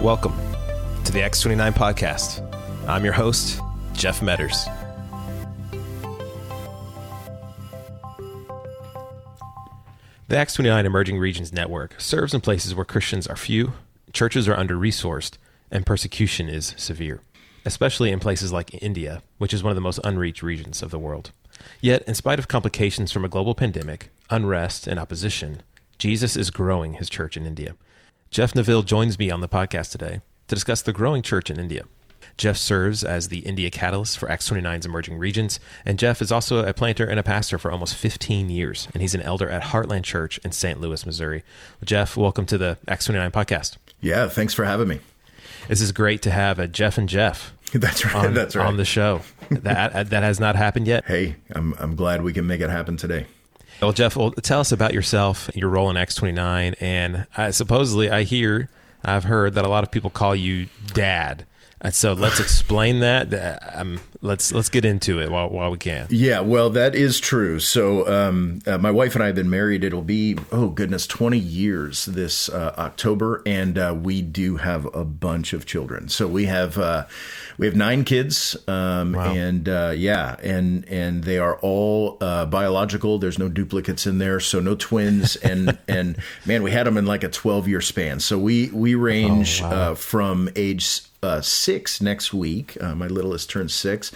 Welcome to the Acts 29 podcast. I'm your host, Jeff Medders. The Acts 29 Emerging Regions Network serves in places where Christians are few, churches are under resourced, and persecution is severe, especially in places like India, which is one of the most unreached regions of the world. Yet, in spite of complications from a global pandemic, unrest, and opposition, Jesus is growing his church in India. Jeff Neville joins me on the podcast today to discuss the growing church in India. Jeff serves as the India Catalyst for Acts 29's emerging regions, and Jeff is also a planter and a pastor for almost 15 years, and he's an elder at Heartland Church in St. Louis, Missouri. Jeff, welcome to the Acts 29 podcast. Yeah, thanks for having me. This is great to have a Jeff and Jeff. That's right. On, that's right. On the show. that uh, that has not happened yet. Hey, I'm I'm glad we can make it happen today. Well, Jeff, well, tell us about yourself, your role in X29, and I, supposedly I hear, I've heard that a lot of people call you Dad. And so let's explain that. Um, let's let's get into it while while we can. Yeah, well, that is true. So, um, uh, my wife and I have been married. It'll be oh goodness, twenty years this uh, October, and uh, we do have a bunch of children. So we have uh, we have nine kids, um, wow. and uh, yeah, and and they are all uh, biological. There's no duplicates in there, so no twins. and and man, we had them in like a twelve year span. So we we range oh, wow. from age uh, six next week. Uh, my littlest turns six.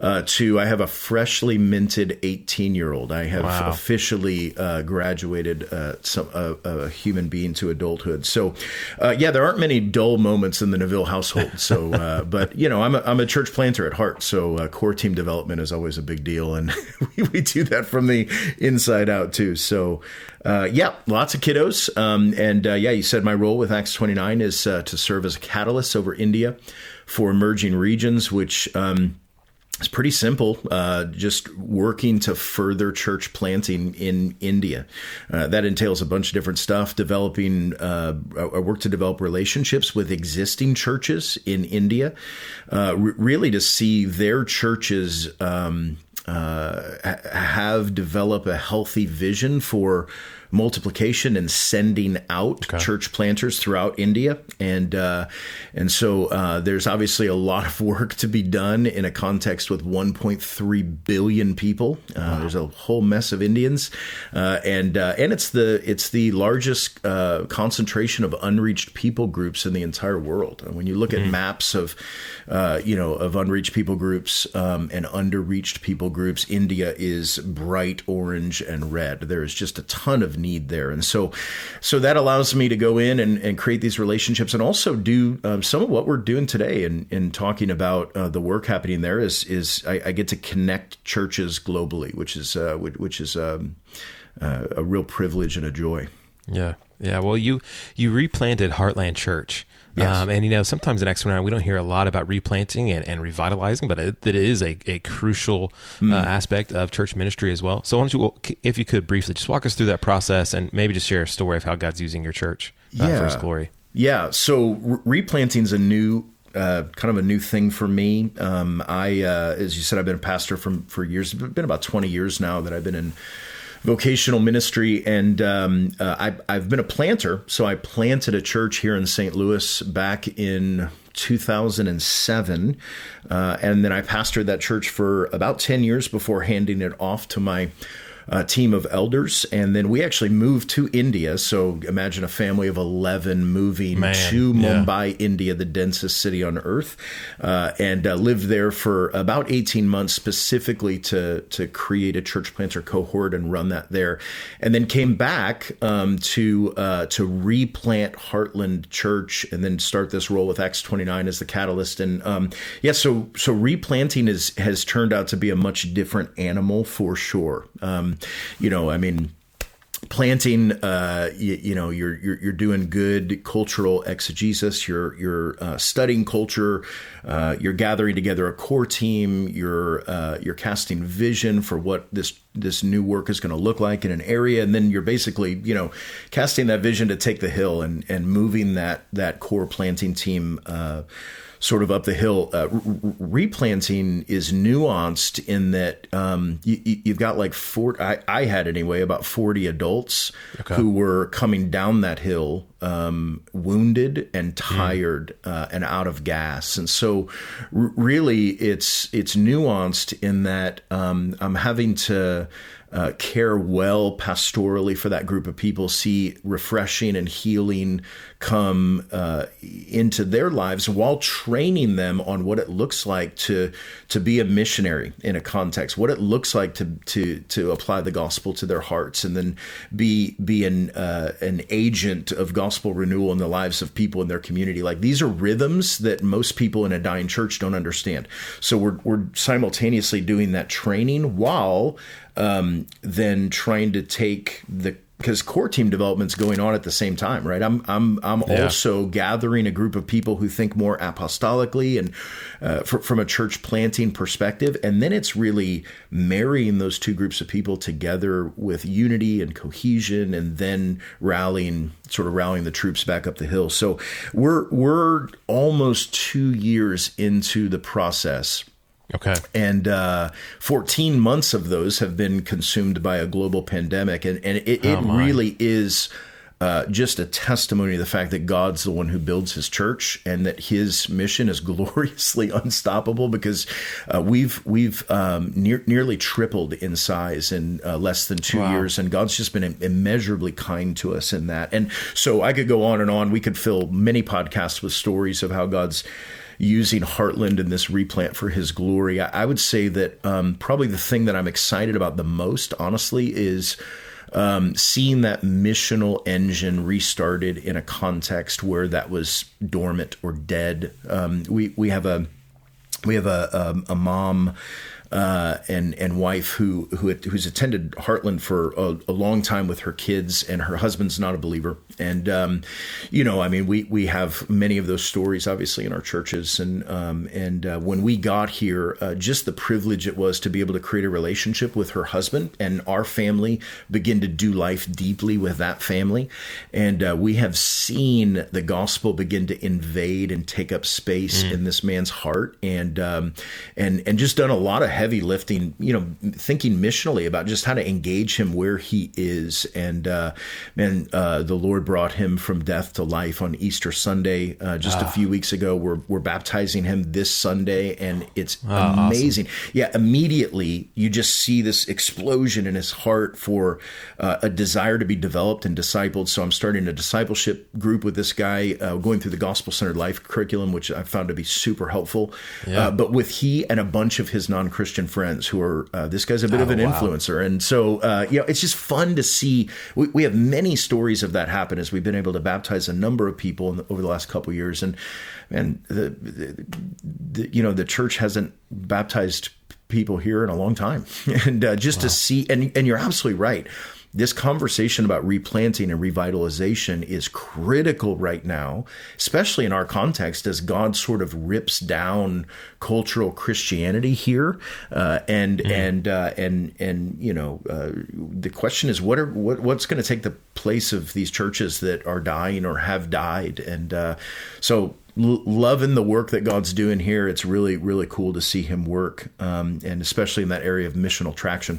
Uh, to I have a freshly minted 18 year old. I have wow. officially uh, graduated uh, some, a human being to adulthood. So, uh, yeah, there aren't many dull moments in the Neville household. So, uh, but you know, I'm a, I'm a church planter at heart. So, uh, core team development is always a big deal, and we, we do that from the inside out too. So, yeah, lots of kiddos. Um, and yeah, you said my role with Acts 29 is to serve as a catalyst over India for emerging regions, which um, it's pretty simple. Uh, just working to further church planting in India. Uh, that entails a bunch of different stuff. Developing, uh, I work to develop relationships with existing churches in India, uh, r- really to see their churches um, uh, have develop a healthy vision for multiplication and sending out okay. church planters throughout India, and uh, and so uh, there's obviously a lot of work to be done in a context with 1.3 billion people. Uh, wow. There's a whole mess of Indians, uh, and uh, and it's the it's the largest uh, concentration of unreached people groups in the entire world. And when you look mm-hmm. at maps of you know of unreached people groups um, and underreached people groups, India is bright orange and red. There is just a ton of need there. And so, so that allows me to go in and, and create these relationships and also do um, some of what we're doing today in, in talking about uh, the work happening there is, is I, I, get to connect churches globally, which is, uh, which is um, uh, a real privilege and a joy. Yeah. Yeah. Well, you, you replanted Heartland Church. Yes. Um, and you know, sometimes in Acts 29 we don't hear a lot about replanting and, and revitalizing, but it, it is a, a crucial mm. uh, aspect of church ministry as well. So, why don't you, if you could briefly just walk us through that process and maybe just share a story of how God's using your church uh, yeah. for His glory? Yeah. So, re- replanting is a new uh, kind of a new thing for me. Um, I, uh, as you said, I've been a pastor from for years. It's been about twenty years now that I've been in vocational ministry, and um, uh, I, I've been a planter. So I planted a church here in St. Louis back in 2007. Uh, and then I pastored that church for about 10 years before handing it off to my uh, team of elders. And then we actually moved to India. So imagine a family of 11 moving Man, to Mumbai, yeah. India, the densest city on earth, uh, and uh, lived there for about 18 months specifically to, to create a church planter cohort and run that there. And then came back um, to, uh, to replant Heartland Church and then start this role with Acts 29 as the catalyst. And um, yeah, so, so replanting is, has turned out to be a much different animal for sure. Um, you know, I mean, planting uh, you, you, know you're, you're you're doing good cultural exegesis. You're you're uh, studying culture. Uh, you're gathering together a core team. You're uh, you're casting vision for what this this new work is going to look like in an area. And then you're basically you know casting that vision to take the hill and and moving that that core planting team uh, sort of up the hill. Uh, replanting is nuanced in that um, you, have got like four. I, I, had anyway about forty adults okay. who were coming down that hill, um, wounded and hmm. tired mm. uh, and out of gas, and so r- really it's it's nuanced in that um, I'm having to uh, care well pastorally for that group of people, see refreshing and healing come uh, into their lives while training them on what it looks like to to be a missionary in a context, what it looks like to to to apply the gospel to their hearts, and then be be an uh, an agent of gospel renewal in the lives of people in their community. Like these are rhythms that most people in a dying church don't understand. So we're we're simultaneously doing that training while um, then trying to take the because core team development's going on at the same time, right? I'm I'm I'm yeah. also gathering a group of people who think more apostolically and uh, from a church planting perspective, and then it's really marrying those two groups of people together with unity and cohesion, and then rallying, sort of rallying the troops back up the hill. So we're we're almost two years into the process Okay. And uh, 14 months of those have been consumed by a global pandemic. And, and it, it oh really is uh, just a testimony to the fact that God's the one who builds his church and that his mission is gloriously unstoppable because uh, we've we've um, near, nearly tripled in size in uh, less than two wow. years, and God's just been immeasurably kind to us in that. And so I could go on and on. We could fill many podcasts with stories of how God's using Heartland and this replant for his glory. I, I would say that um, probably the thing that I'm excited about the most, honestly, is um, seeing that missional engine restarted in a context where that was dormant or dead. Um, we we have a we have a, a, um, a mom uh, and and wife who who who's attended Heartland for a, a, long time with her kids, and her husband's not a believer. And um, you know, I mean, we we have many of those stories, obviously, in our churches. And um, and uh, when we got here, uh, just the privilege it was to be able to create a relationship with her husband and our family, begin to do life deeply with that family, and uh, we have seen the gospel begin to invade and take up space mm. in this man's heart, and um, and and just done a lot of heavy lifting, you know, thinking missionally about just how to engage him where he is. And uh, man, uh, the Lord brought him from death to life on Easter Sunday uh, just a ah. few weeks ago. We're we're baptizing him this Sunday, and it's ah, amazing. Awesome. Yeah, immediately you just see this explosion in his heart for uh, a desire to be developed and discipled. So I'm starting a discipleship group with this guy, uh, going through the gospel centered life curriculum, which I found to be super helpful. Yeah. Uh, but with he and a bunch of his non Christian Christian friends who are uh, this guy's a bit oh, of an wow. influencer, and so uh, you know it's just fun to see. We, we, have many stories of that happen as we've been able to baptize a number of people the, over the last couple years, and and the, the, the, you know the church hasn't baptized people here in a long time, and uh, just wow. to see and and you're absolutely right this conversation about replanting and revitalization is critical right now, especially in our context as God sort of rips down cultural Christianity here, uh, and mm. and uh, and and you know uh, the question is what are what, what's going to take the place of these churches that are dying or have died, and uh, so loving the work that God's doing here. It's really, really cool to see Him work, um, and especially in that area of missional traction.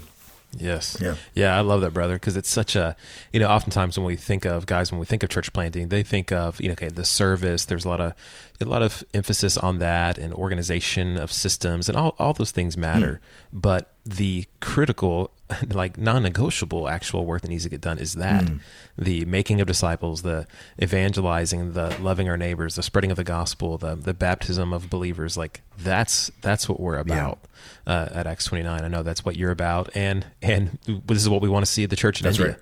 Yes. Yeah. Yeah. I love that, brother, because it's such a, you know, oftentimes when we think of guys, when we think of church planting, they think of, you know, okay, the service. There's a lot of, a lot of emphasis on that and organization of systems and all, all those things matter. Mm. But the critical, like non negotiable actual work that needs to get done is that mm. the making of disciples, the evangelizing, the loving our neighbors, the spreading of the gospel, the, the baptism of believers. Like that's, that's what we're about yeah. uh, at Acts 29. I know that's what you're about. And, and this is what we want to see at the church in that's India. Right.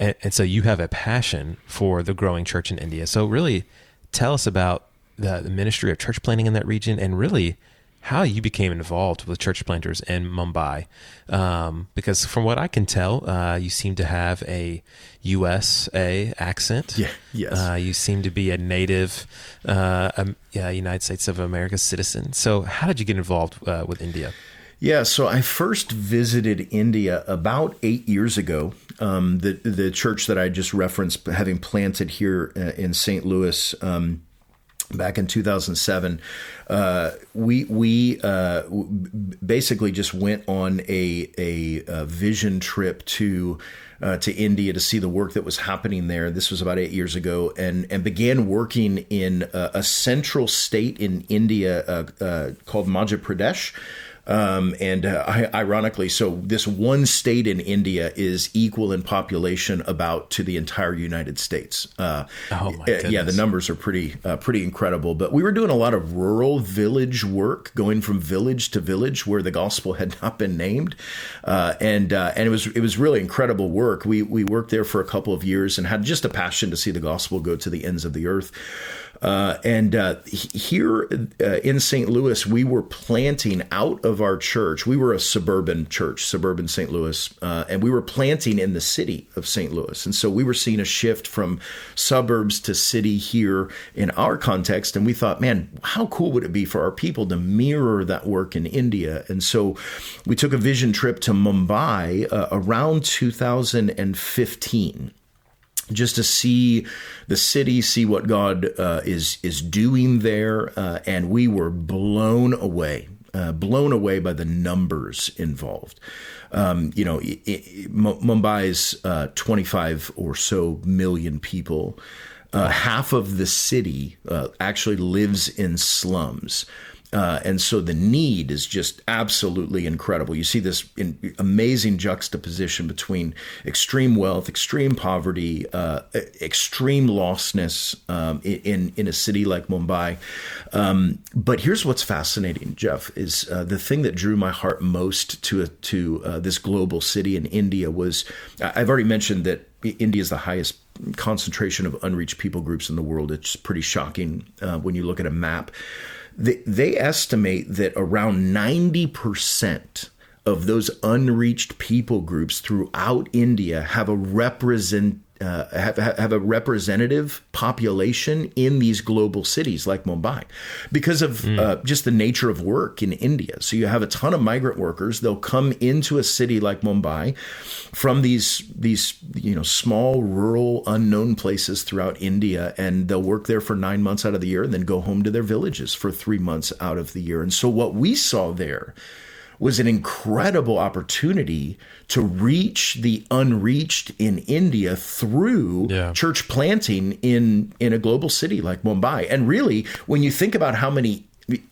And, and so you have a passion for the growing church in India. So really tell us about the, the ministry of church planting in that region and really how you became involved with church planters in Mumbai. Um, because from what I can tell, uh, you seem to have a USA accent. Yeah, yes. Uh, you seem to be a native uh, um, yeah, United States of America citizen. So, how did you get involved uh, with India? Yeah, so I first visited India about eight years ago. Um, the the church that I just referenced, having planted here uh, in St. Louis. Um, back in 2007 uh, we we uh, basically just went on a, a, a vision trip to uh, to India to see the work that was happening there. This was about eight years ago, and and began working in a, a central state in India uh, uh, called Madhya Pradesh. Um, and uh, ironically, so this one state in India is equal in population about to the entire United States. Uh, oh my goodness. yeah, the numbers are pretty uh, pretty incredible. But we were doing a lot of rural village work, going from village to village where the gospel had not been named, uh, and uh, and it was it was really incredible work. We we worked there for a couple of years and had just a passion to see the gospel go to the ends of the earth. Uh, and uh, here uh, in St. Louis, we were planting out of our church. We were a suburban church, suburban St. Louis, uh, and we were planting in the city of St. Louis. And so we were seeing a shift from suburbs to city here in our context. And we thought, man, how cool would it be for our people to mirror that work in India? And so we took a vision trip to Mumbai around 2015 just to see the city, see what God uh, is is doing there, uh, and we were blown away, uh, blown away by the numbers involved. Um, you know, it, it, Mumbai's uh, 25 or so million people. Uh, half of the city uh, actually lives in slums. Uh, and so the need is just absolutely incredible. You see this amazing juxtaposition between extreme wealth, extreme poverty, uh, extreme lostness um, in in a city like Mumbai. Um, but here's what's fascinating, Jeff, is uh, the thing that drew my heart most to to uh, this global city in India was I've already mentioned that India is the highest concentration of unreached people groups in the world. It's pretty shocking uh, when you look at a map they, they estimate that around 90% of those unreached people groups throughout India have a represent uh, have, have a representative population in these global cities like Mumbai because of mm. uh, just the nature of work in India. So you have a ton of migrant workers. They'll come into a city like Mumbai from these these you know small rural unknown places throughout India, and they'll work there for nine months out of the year, and then go home to their villages for three months out of the year. And so what we saw there was an incredible opportunity to reach the unreached in India through yeah. church planting in in a global city like Mumbai. And really, when you think about how many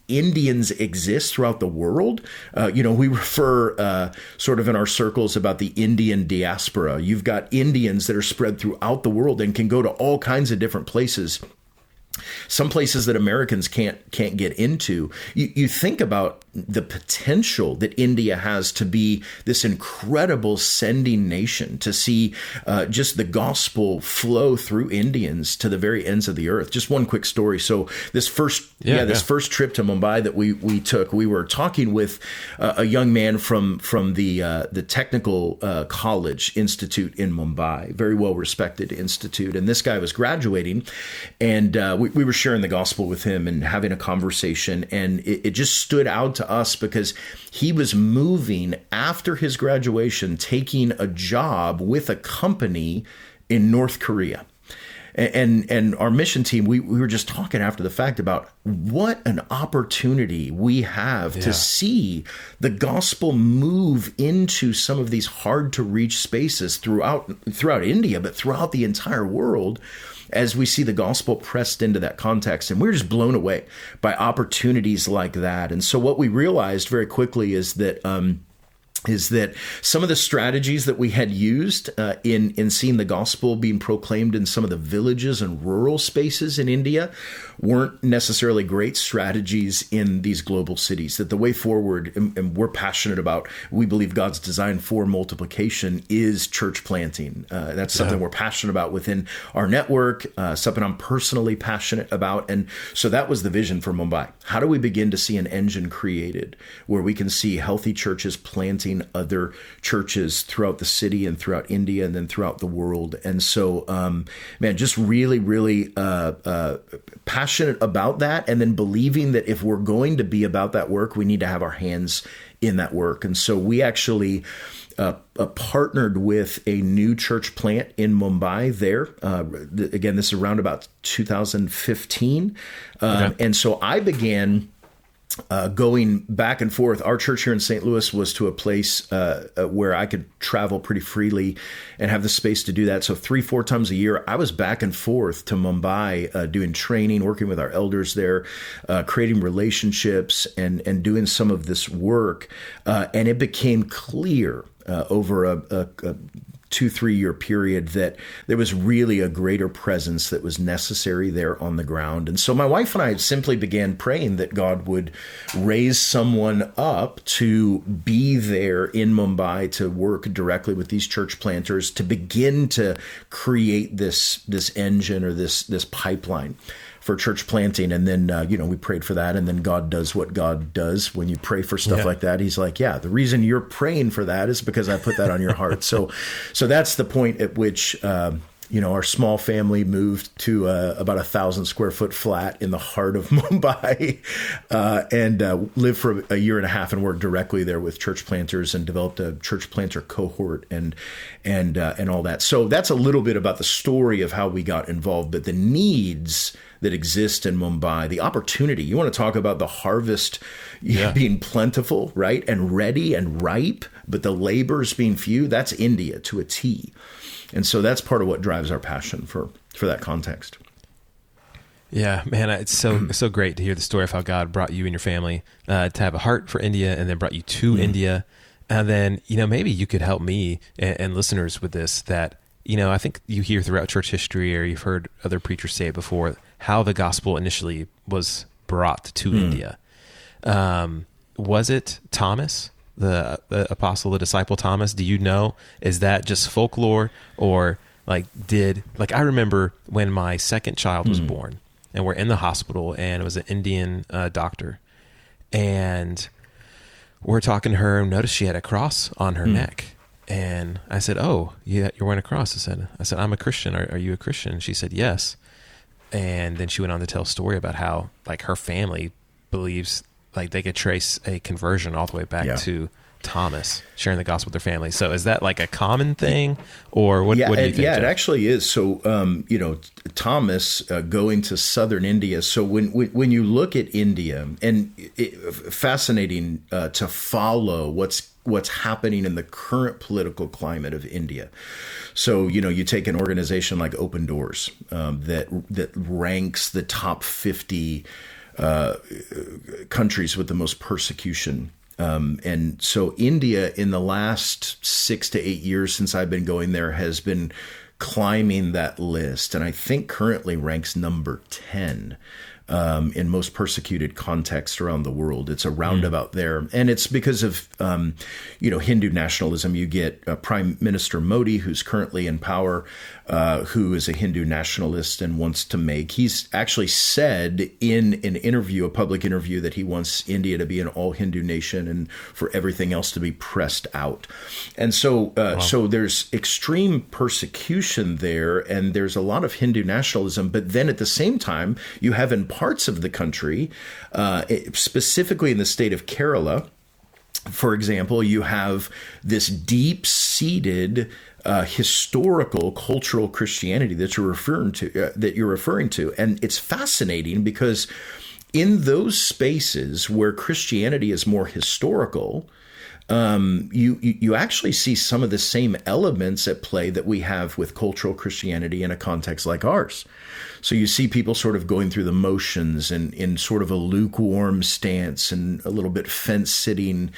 Indians exist throughout the world. Uh, you know, we refer uh, sort of in our circles about the Indian diaspora. You've got Indians that are spread throughout the world and can go to all kinds of different places some places that Americans can't can't get into. You, you think about the potential that India has to be this incredible sending nation to see uh, just the gospel flow through Indians to the very ends of the earth. Just one quick story. So this first yeah, yeah this yeah. first trip to Mumbai that we we took, we were talking with uh, a young man from from the uh, the Technical uh, College Institute in Mumbai, very well respected institute, and this guy was graduating, and uh, we we, were sharing the gospel with him and having a conversation, and it, it just stood out to us because he was moving after his graduation, taking a job with a company in North Korea and and our mission team we, we were just talking after the fact about what an opportunity we have yeah. to see the gospel move into some of these hard to reach spaces throughout throughout India but throughout the entire world as we see the gospel pressed into that context. And we're just blown away by opportunities like that. And so what we realized very quickly is that, um, is that some of the strategies that we had used uh, in in seeing the gospel being proclaimed in some of the villages and rural spaces in India weren't necessarily great strategies in these global cities. That the way forward, and, and we're passionate about, we believe God's design for multiplication is church planting. Uh, that's something yeah. we're passionate about within our network. Uh, something I'm personally passionate about, and so that was the vision for Mumbai. How do we begin to see an engine created where we can see healthy churches planting other churches throughout the city and throughout India and then throughout the world. And so, um, man, just really, really uh, uh, passionate about that. And then believing that if we're going to be about that work, we need to have our hands in that work. And so we actually uh, uh, partnered with a new church plant in Mumbai there. Uh, th- again, this is around about 2015. Um, okay. And so I began uh, going back and forth. Our church here in St. Louis was to a place uh, uh, where I could travel pretty freely and have the space to do that. So three, four times a year, I was back and forth to Mumbai, uh, doing training, working with our elders there, uh, creating relationships, and and doing some of this work. Uh, and it became clear over a, a, a two, three year period that there was really a greater presence that was necessary there on the ground. And so my wife and I simply began praying that God would raise someone up to be there in Mumbai to work directly with these church planters to begin to create this this engine or this this pipeline for church planting. And then, uh, you know, we prayed for that. And then God does what God does when you pray for stuff yeah. like that. He's like, yeah, the reason you're praying for that is because I put that on your heart. So, so that's the point at which, um, you know, our small family moved to uh, about a thousand square foot flat in the heart of Mumbai, uh, and uh, lived for a year and a half and worked directly there with church planters and developed a church planter cohort and and uh, and all that. So that's a little bit about the story of how we got involved, but the needs that exist in Mumbai, the opportunity. You want to talk about the harvest yeah. being plentiful, right? And ready and ripe, but the labors being few. That's India to a T. And so that's part of what drives our passion for for that context. Yeah, man, it's so so great to hear the story of how God brought you and your family uh, to have a heart for India, and then brought you to mm. India, and then you know maybe you could help me and, and listeners with this. That you know I think you hear throughout church history, or you've heard other preachers say it before how the gospel initially was brought to mm. India. Um, was it Thomas, the, the apostle, the disciple Thomas? Do you know? Is that just folklore or like did like I remember when my second child was mm. born and we're in the hospital and it was an Indian uh, doctor and we're talking to her and noticed she had a cross on her mm. neck and I said, "Oh, yeah, you're wearing a cross." I said, "I said I'm a Christian. Are, are you a Christian?" She said, "Yes." And then she went on to tell a story about how like her family believes like they could trace a conversion all the way back yeah. to Thomas sharing the gospel with their family. So is that like a common thing, or what? Yeah, what do you think, yeah, Jeff? it actually is. So um, you know, Thomas uh, going to southern India. So when when you look at India, and it, fascinating uh, to follow what's what's happening in the current political climate of India. So you know, you take an organization like Open Doors um, that that ranks the top fifty uh, countries with the most persecution. Um, and so India, in the last six to eight years since I've been going there, has been climbing that list, and I think currently ranks number ten um, in most persecuted contexts around the world. It's a roundabout mm. there, and it's because of um, you know Hindu nationalism. You get uh, Prime Minister Modi, who's currently in power, uh, who is a Hindu nationalist and wants to make. He's actually said in an interview, a public interview, that he wants India to be an all Hindu nation and for everything else to be pressed out. And so, uh, wow. so there's extreme persecution there, and there's a lot of Hindu nationalism. But then at the same time, you have in parts of the country, uh, specifically in the state of Kerala for example, you have this deep seated uh, historical cultural Christianity that you're referring to uh, that you're referring to, and it's fascinating because in those spaces where Christianity is more historical, um, you, you, you actually see some of the same elements at play that we have with cultural Christianity in a context like ours. So you see people sort of going through the motions and in sort of a lukewarm stance and a little bit fence sitting,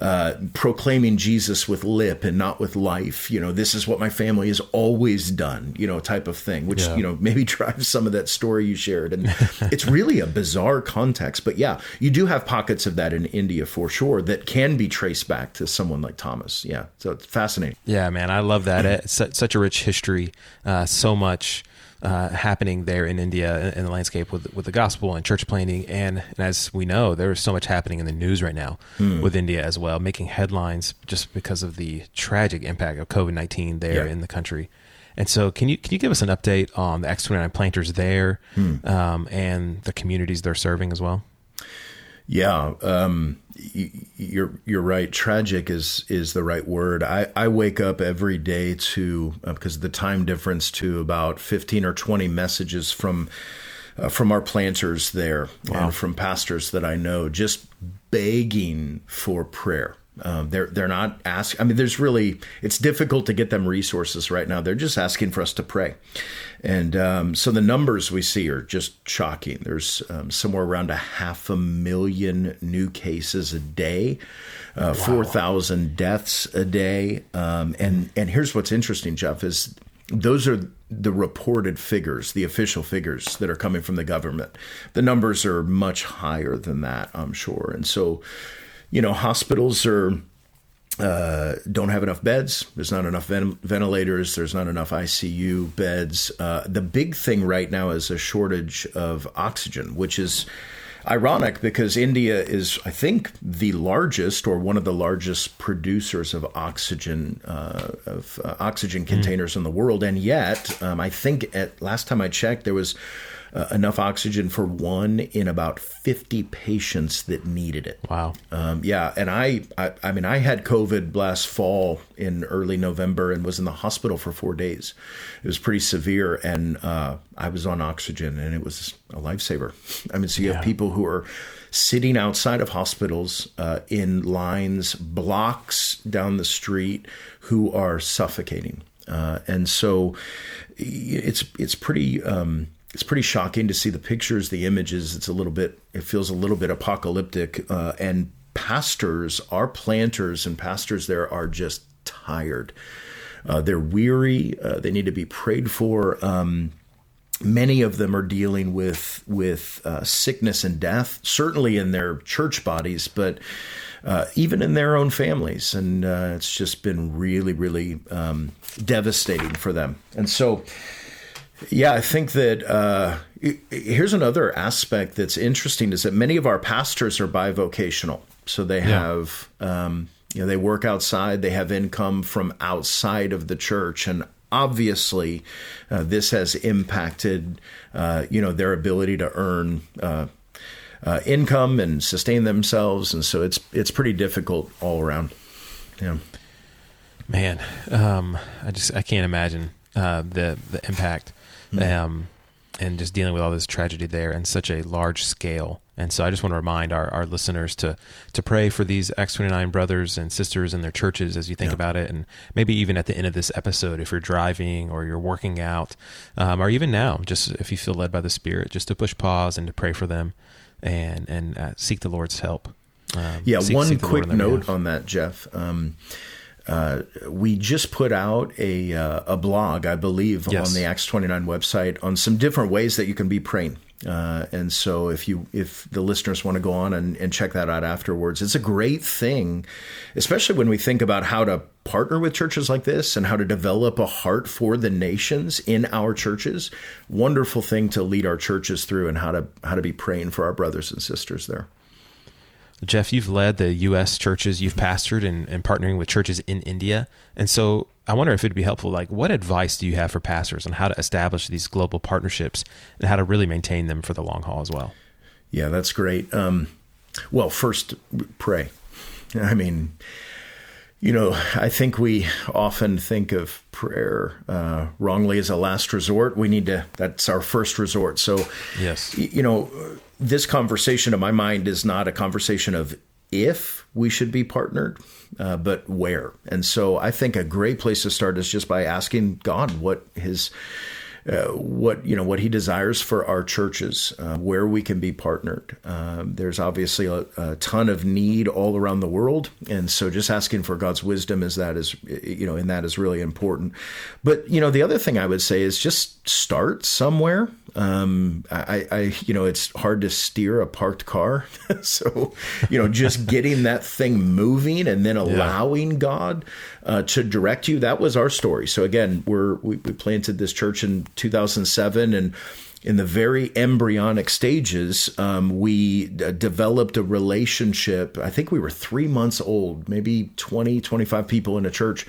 uh, proclaiming Jesus with lip and not with life. You know, this is what my family has always done, you know, type of thing, which, yeah. you know, maybe drives some of that story you shared. And it's really a bizarre context. But yeah, you do have pockets of that in India for sure that can be traced back to someone like Thomas. Yeah. So it's fascinating. Yeah, man. I love that. It's such a rich history, uh, so much uh, happening there in India in the landscape with with the gospel and church planting, and, and as we know, there is so much happening in the news right now mm. with India as well, making headlines just because of the tragic impact of COVID nineteen there yeah. in the country. And so, can you can you give us an update on the Acts twenty nine planters there mm. um, and the communities they're serving as well? Yeah, um, you're you're right. Tragic is is the right word. I, I wake up every day to uh, because of the time difference to about fifteen or twenty messages from uh, from our planters there wow. and from pastors that I know, just begging for prayer. Um, they're they're not asking. I mean, there's really it's difficult to get them resources right now. They're just asking for us to pray, and um, so the numbers we see are just shocking. There's um, somewhere around a half a million new cases a day, uh, wow. four thousand deaths a day, um, and and here's what's interesting, Jeff, is those are the reported figures, the official figures that are coming from the government. The numbers are much higher than that, I'm sure, and so you know, hospitals are uh, don't have enough beds. There's not enough ven- ventilators. There's not enough ICU beds. Uh, the big thing right now is a shortage of oxygen, which is ironic because India is, I think, the largest or one of the largest producers of oxygen uh, of uh, oxygen hmm. containers mm. in the world, and yet um, I think at last time I checked there was uh, enough oxygen for one in about 50 patients that needed it. Wow. Um, yeah. And I, I, I, mean, I had COVID last fall in early November and was in the hospital for four days. It was pretty severe. And uh, I was on oxygen and it was a lifesaver. I mean, so you yeah. have people who are sitting outside of hospitals uh, in lines, blocks down the street, who are suffocating. Uh, and so it's it's pretty um, it's pretty shocking to see the pictures, the images. It's a little bit, it feels a little bit apocalyptic. Uh, and pastors, our planters and pastors there are just tired. Uh, they're weary. Uh, they need to be prayed for. Um, many of them are dealing with with uh, sickness and death, certainly in their church bodies, but uh, even in their own families. And uh, it's just been really, really um, devastating for them. And so, yeah, I think that uh, here's another aspect that's interesting is that many of our pastors are bivocational. So they have, yeah. um, you know, they work outside, they have income from outside of the church. And obviously, uh, this has impacted, uh, you know, their ability to earn uh, uh, income and sustain themselves. And so it's, it's pretty difficult all around. Yeah. Man, um, I just, I can't imagine uh, the, the impact mm-hmm. um, and just dealing with all this tragedy there and such a large scale. And so I just want to remind our, our listeners to to pray for these Acts 29 brothers and sisters and their churches as you think yeah. about it. And maybe even at the end of this episode, if you're driving or you're working out, um, or even now, just if you feel led by the Spirit, just to push pause and to pray for them and, and uh, seek the Lord's help. Um, yeah, seek, one seek quick note on that, Jeff. Um, uh, we just put out a uh, a blog, I believe, yes. on the Acts 29 website on some different ways that you can be praying. Uh, and so if you if the listeners want to go on and, and check that out afterwards, it's a great thing, especially when we think about how to partner with churches like this and how to develop a heart for the nations in our churches. Wonderful thing to lead our churches through and how to how to be praying for our brothers and sisters there. Jeff, you've led the U.S. churches, you've pastored and, and partnering with churches in India. And so I wonder if it'd be helpful, like, what advice do you have for pastors on how to establish these global partnerships and how to really maintain them for the long haul as well? Yeah, that's great. Um, well, first, pray. I mean, you know, I think we often think of prayer uh, wrongly as a last resort. We need to, that's our first resort. So, yes, you know, this conversation in my mind is not a conversation of if we should be partnered, uh, but where. And so I think a great place to start is just by asking God what his uh, what you know what he desires for our churches, uh, where we can be partnered. Um, there's obviously a, a, ton of need all around the world, and so just asking for God's wisdom is that is you know and that is really important. But you know the other thing I would say is just start somewhere. Um, I, I, you know, it's hard to steer a parked car. so, you know, just getting that thing moving and then allowing yeah. God uh, to direct you. That was our story. So again, we're, we, we planted this church in 2007 and in the very embryonic stages, um, we d- developed a relationship. I think we were three months old, maybe 20, 25 people in a church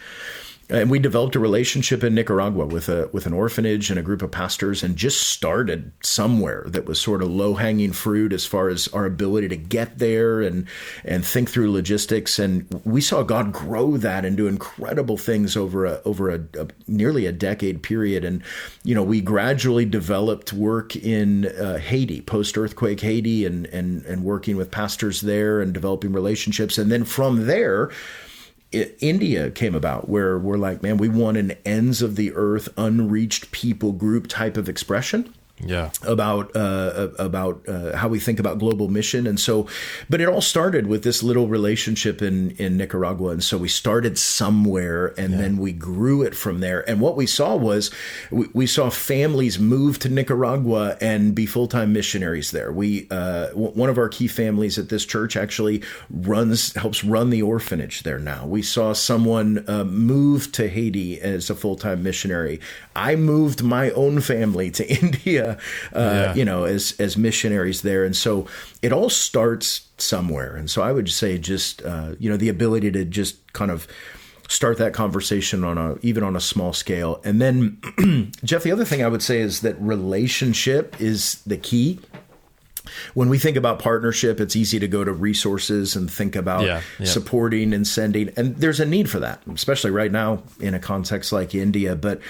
and we developed a relationship in Nicaragua with a with an orphanage and a group of pastors, and just started somewhere that was sort of low hanging fruit as far as our ability to get there and and think through logistics. And we saw God grow that and do incredible things over a over a, a nearly a decade period. And you know, we gradually developed work in uh, Haiti, post earthquake Haiti, and and and working with pastors there and developing relationships. And then from there India came about, where we're like, man, we want an ends of the earth, unreached people group type of expression yeah. about uh, about uh, how we think about global mission. And so but it all started with this little relationship in in Nicaragua. And so we started somewhere and yeah. then we grew it from there. And what we saw was we, we saw families move to Nicaragua and be full-time missionaries there. We uh, w- one of our key families at this church actually runs helps run the orphanage there now. We saw someone uh, move to Haiti as a full-time missionary. I moved my own family to India uh, yeah. you know, as as missionaries there. And so it all starts somewhere. And so I would say just uh, you know the ability to just kind of start that conversation on a even on a small scale. And then Jeff, the other thing I would say is that relationship is the key when we think about partnership, it's easy to go to resources and think about yeah, yeah. supporting and sending. And there's a need for that, especially right now in a context like India. But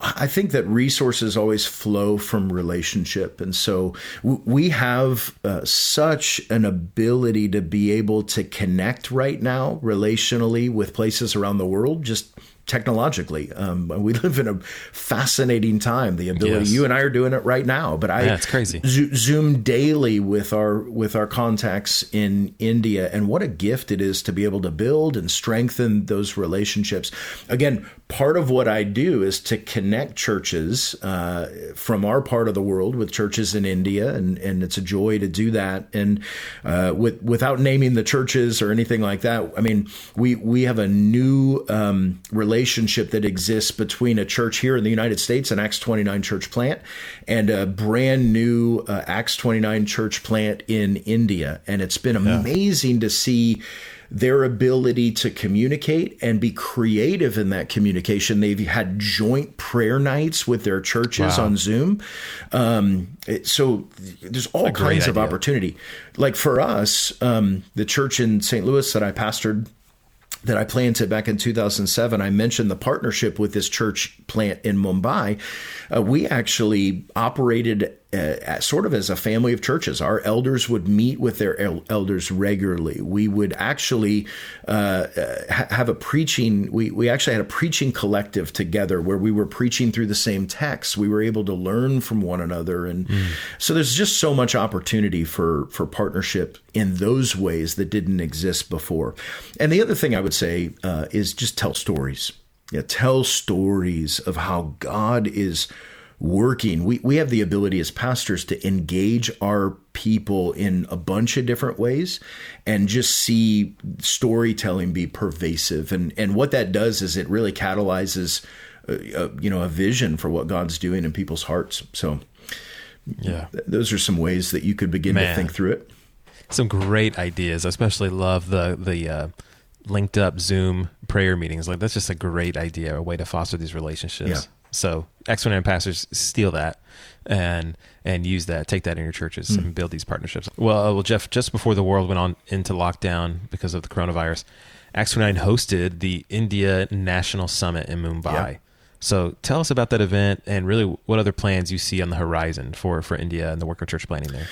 I think that resources always flow from relationship. And so we have uh, such an ability to be able to connect right now relationally with places around the world, just technologically. Um, we live in a fascinating time. The ability yes. you and I are doing it right now, but I yeah, it's crazy. Zo- zoom daily with our with our contacts in India, and what a gift it is to be able to build and strengthen those relationships. Again, part of what I do is to connect churches uh, from our part of the world with churches in India, and and it's a joy to do that. And uh, with without naming the churches or anything like that, I mean we we have a new um, relationship relationship that exists between a church here in the United States, an Acts 29 church plant, and a brand new uh, Acts 29 church plant in India. And it's been amazing yeah. to see their ability to communicate and be creative in that communication. They've had joint prayer nights with their churches wow. on Zoom. Um, it, so there's all kinds of opportunity. Like for us, um, the church in St. Louis that I pastored that I planted back in 2007, I mentioned the partnership with this church plant in Mumbai. Uh, we actually operated uh, sort of as a family of churches. Our elders would meet with their el- elders regularly. We would actually uh, ha- have a preaching. We we actually had a preaching collective together where we were preaching through the same texts. We were able to learn from one another, and mm. so there's just so much opportunity for for partnership in those ways that didn't exist before. And the other thing I would say uh, is just tell stories. Yeah, tell stories of how God is working. We, we have the ability as pastors to engage our people in a bunch of different ways and just see storytelling be pervasive. And, and what that does is it really catalyzes, uh, uh, you know, a vision for what God's doing in people's hearts. So, yeah, th- those are some ways that you could begin Man. to think through it. Some great ideas. I especially love the, the, uh, linked up Zoom prayer meetings. Like that's just a great idea, a way to foster these relationships. Yeah. So Acts 29 pastors steal that and and use that, take that in your churches mm. and build these partnerships. Well, uh, well, Jeff, just before the world went on into lockdown because of the coronavirus, Acts 29 hosted the India National Summit in Mumbai. So tell us about that event and really what other plans you see on the horizon for, for India and the work of church planting there.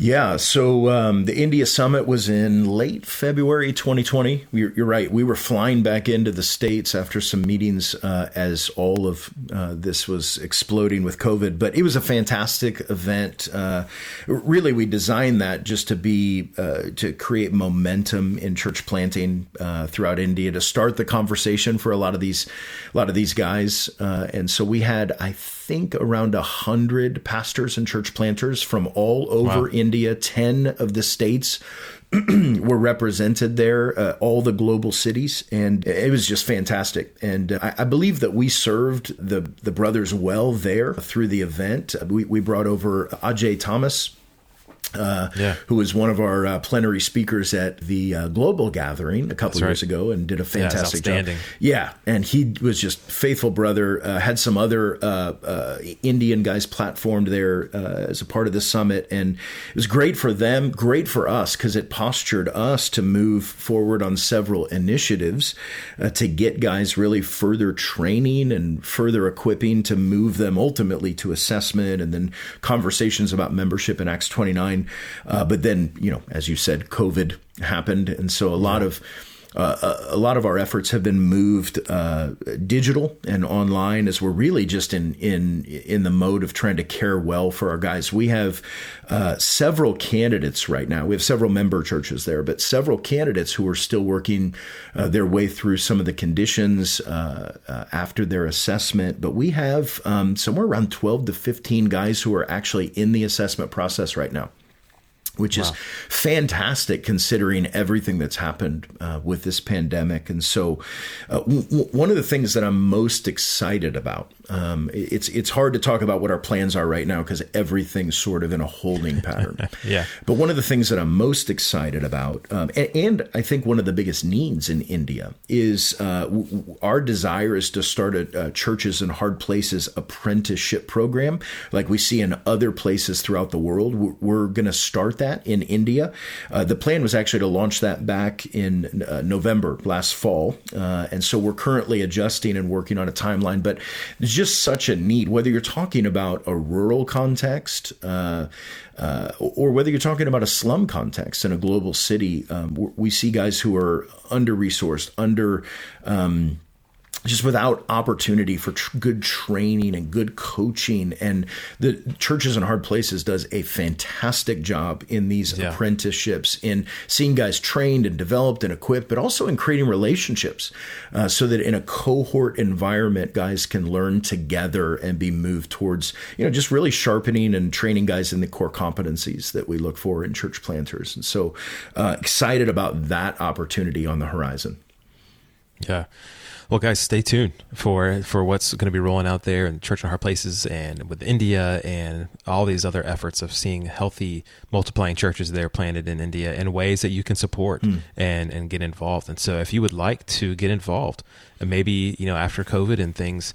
Yeah, so um, the India Summit was in late February 2020. You're, you're, right. We were flying back into the States after some meetings uh, as all of uh, this was exploding with COVID. But it was a fantastic event. Uh, really, we designed that just to be, uh, to create momentum in church planting uh, throughout India, to start the conversation for a lot of these, a lot of these guys. Uh, and so we had, I think, around a hundred pastors and church planters from all over wow. India. Ten of the states were represented there, uh, all the global cities, and it was just fantastic. And uh, I, I, believe that we served the the brothers well there through the event. We we brought over Ajay Thomas uh, Yeah. who was one of our uh, plenary speakers at the uh, global gathering a couple right. years ago and did a fantastic job. Yeah, and he was just faithful brother. Uh, had some other uh, uh, Indian guys platformed there uh, as a part of the summit, and it was great for them, great for us because it postured us to move forward on several initiatives uh, to get guys really further training and further equipping to move them ultimately to assessment, and then conversations about membership in Acts twenty nine. Uh, but then, you know, as you said, COVID happened, and so a lot of uh, a, a lot of our efforts have been moved uh, digital and online as we're really just in in in the mode of trying to care well for our guys. We have uh, several candidates right now. We have several member churches there, but several candidates who are still working uh, their way through some of the conditions uh, uh, after their assessment. But we have um, somewhere around twelve to fifteen guys who are actually in the assessment process right now which is fantastic considering everything that's happened uh, with this pandemic. And so, uh, w- w- one of the things that I'm most excited about, um, it's it's hard to talk about what our plans are right now because everything's sort of in a holding pattern. Yeah. But one of the things that I'm most excited about, um, and, and I think one of the biggest needs in India, is uh, w- our desire is to start a, a churches in hard places apprenticeship program, like we see in other places throughout the world. We're, we're going to start that in India. Uh, the plan was actually to launch that back in uh, November last fall, uh, and so we're currently adjusting and working on a timeline. But just such a need, whether you're talking about a rural context. Uh, uh, or whether you're talking about a slum context in a global city, um, we see guys who are under resourced, under um, just without opportunity for tr- good training and good coaching. And the churches in hard places does a fantastic job in these Yeah. apprenticeships, in seeing guys trained and developed and equipped, but also in creating relationships uh, so that in a cohort environment, guys can learn together and be moved towards, you know, just really sharpening and training guys in the core competencies that we look for in church planters. And so uh, excited about that opportunity on the horizon. Yeah. Well, guys, stay tuned for for what's going to be rolling out there in Churches in Hard Places and with India and all these other efforts of seeing healthy multiplying churches there planted in India in ways that you can support hmm. and and get involved. And so, if you would like to get involved, and maybe you know after COVID and things.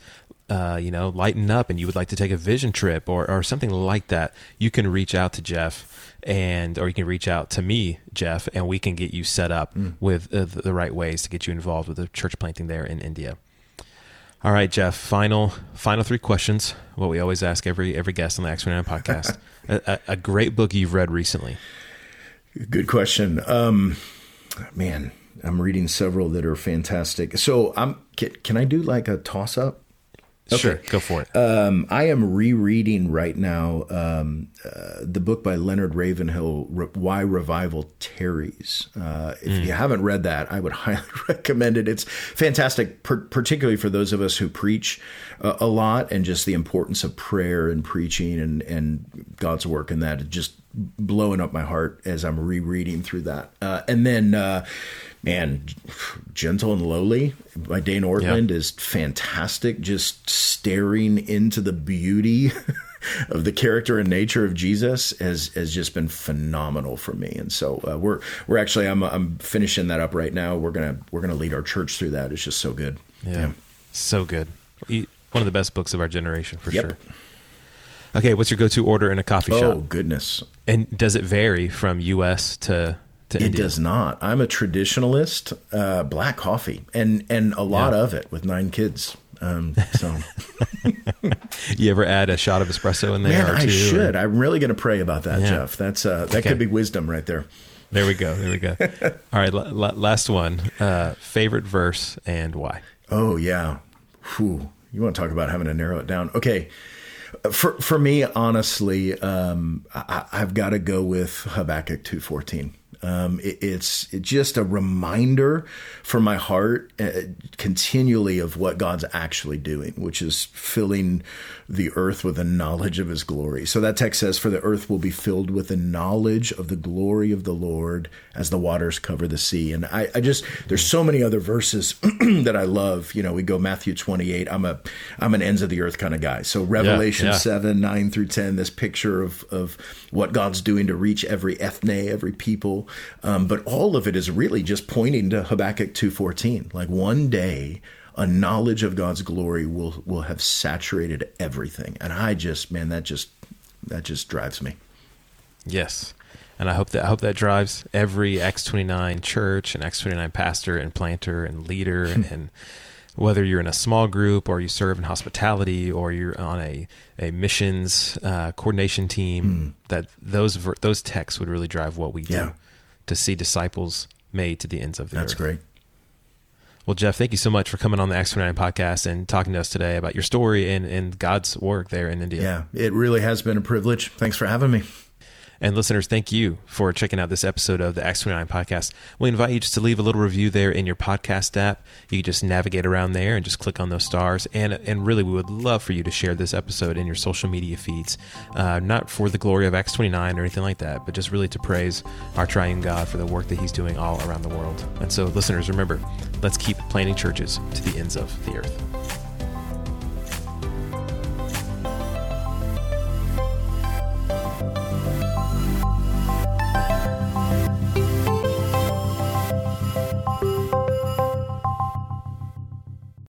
Uh, you know, lighten up, and you would like to take a vision trip or, or something like that, you can reach out to Jeff, and or you can reach out to me, Jeff, and we can get you set up with uh, the the right ways to get you involved with the church planting there in India. All right, Jeff. Final final three questions. What we always ask every every guest on the X Nine podcast. a, a, a great book you've read recently. Good question. Um, man, I'm reading several that are fantastic. So I'm can, can I do like a toss up? Sure, go for it. Um, I am rereading right now um, uh, the book by Leonard Ravenhill, Re- Why Revival Tarries. Uh, if you haven't read that, I would highly recommend it. It's fantastic, per- particularly for those of us who preach uh, a lot and just the importance of prayer and preaching and, and God's work in that. It just blowing up my heart as I'm rereading through that. Uh, and then, uh, man, Gentle and Lowly by Dane Ortlund is fantastic. Just staring into the beauty of the character and nature of Jesus has has just been phenomenal for me. And so uh, we're we're actually I'm I'm finishing that up right now. We're gonna we're gonna lead our church through that. It's just so good. Yeah, so good. One of the best books of our generation for Yep. sure. Okay, what's your go-to order in a coffee Oh shop? Oh goodness. And does it vary from U.S. to It India? does not. I'm a traditionalist, uh, black coffee, and and a lot Yeah. of it with nine kids. Um, so You ever add a shot of espresso in there? man, or I two, or- should. I'm really going to pray about that, Yeah. Jeff. That's uh, that Okay. could be wisdom right there. There we go. There we go. All right, la- la- last one. Uh, favorite verse and why? Oh yeah. Whew. You want to talk about having to narrow it down? Okay. For for me, honestly, um, I, I've got to go with Habakkuk two fourteen. Um, it, it's just a reminder for my heart uh, continually of what God's actually doing, which is filling the earth with the knowledge of his glory. So that text says, For the earth will be filled with the knowledge of the glory of the Lord as the waters cover the sea. And I, I just, there's so many other verses that I love. You know, we go Matthew 28. I'm a, I'm an ends of the earth kind of guy. So Revelation yeah, yeah. 7, 9 through 10, this picture of, of what God's doing to reach every ethne, every people. Um, but all of it is really just pointing to Habakkuk 2.14. Like one day, a knowledge of God's glory will will have saturated everything. And I just, man, that just that just drives me. Yes. And I hope that I hope that drives every Acts 29 church and Acts 29 pastor and planter and leader and whether you're in a small group or you serve in hospitality or you're on a, a missions uh, coordination team, mm. that those those texts would really drive what we do yeah. To see disciples made to the ends of the That's earth. That's great. Well, Jeff, thank you so much for coming on the Acts 29 podcast and talking to us today about your story and, and God's work there in India. Yeah, it really has been a privilege. Thanks for having me. And listeners, thank you for checking out this episode of the Acts 29 podcast. We invite you just to leave a little review there in your podcast app. You can just navigate around there and just click on those stars. And and really, we would love for you to share this episode in your social media feeds, uh, not for the glory of Acts 29 or anything like that, but just really to praise our triune God for the work that He's doing all around the world. And so, listeners, remember, let's keep planting churches to the ends of the earth.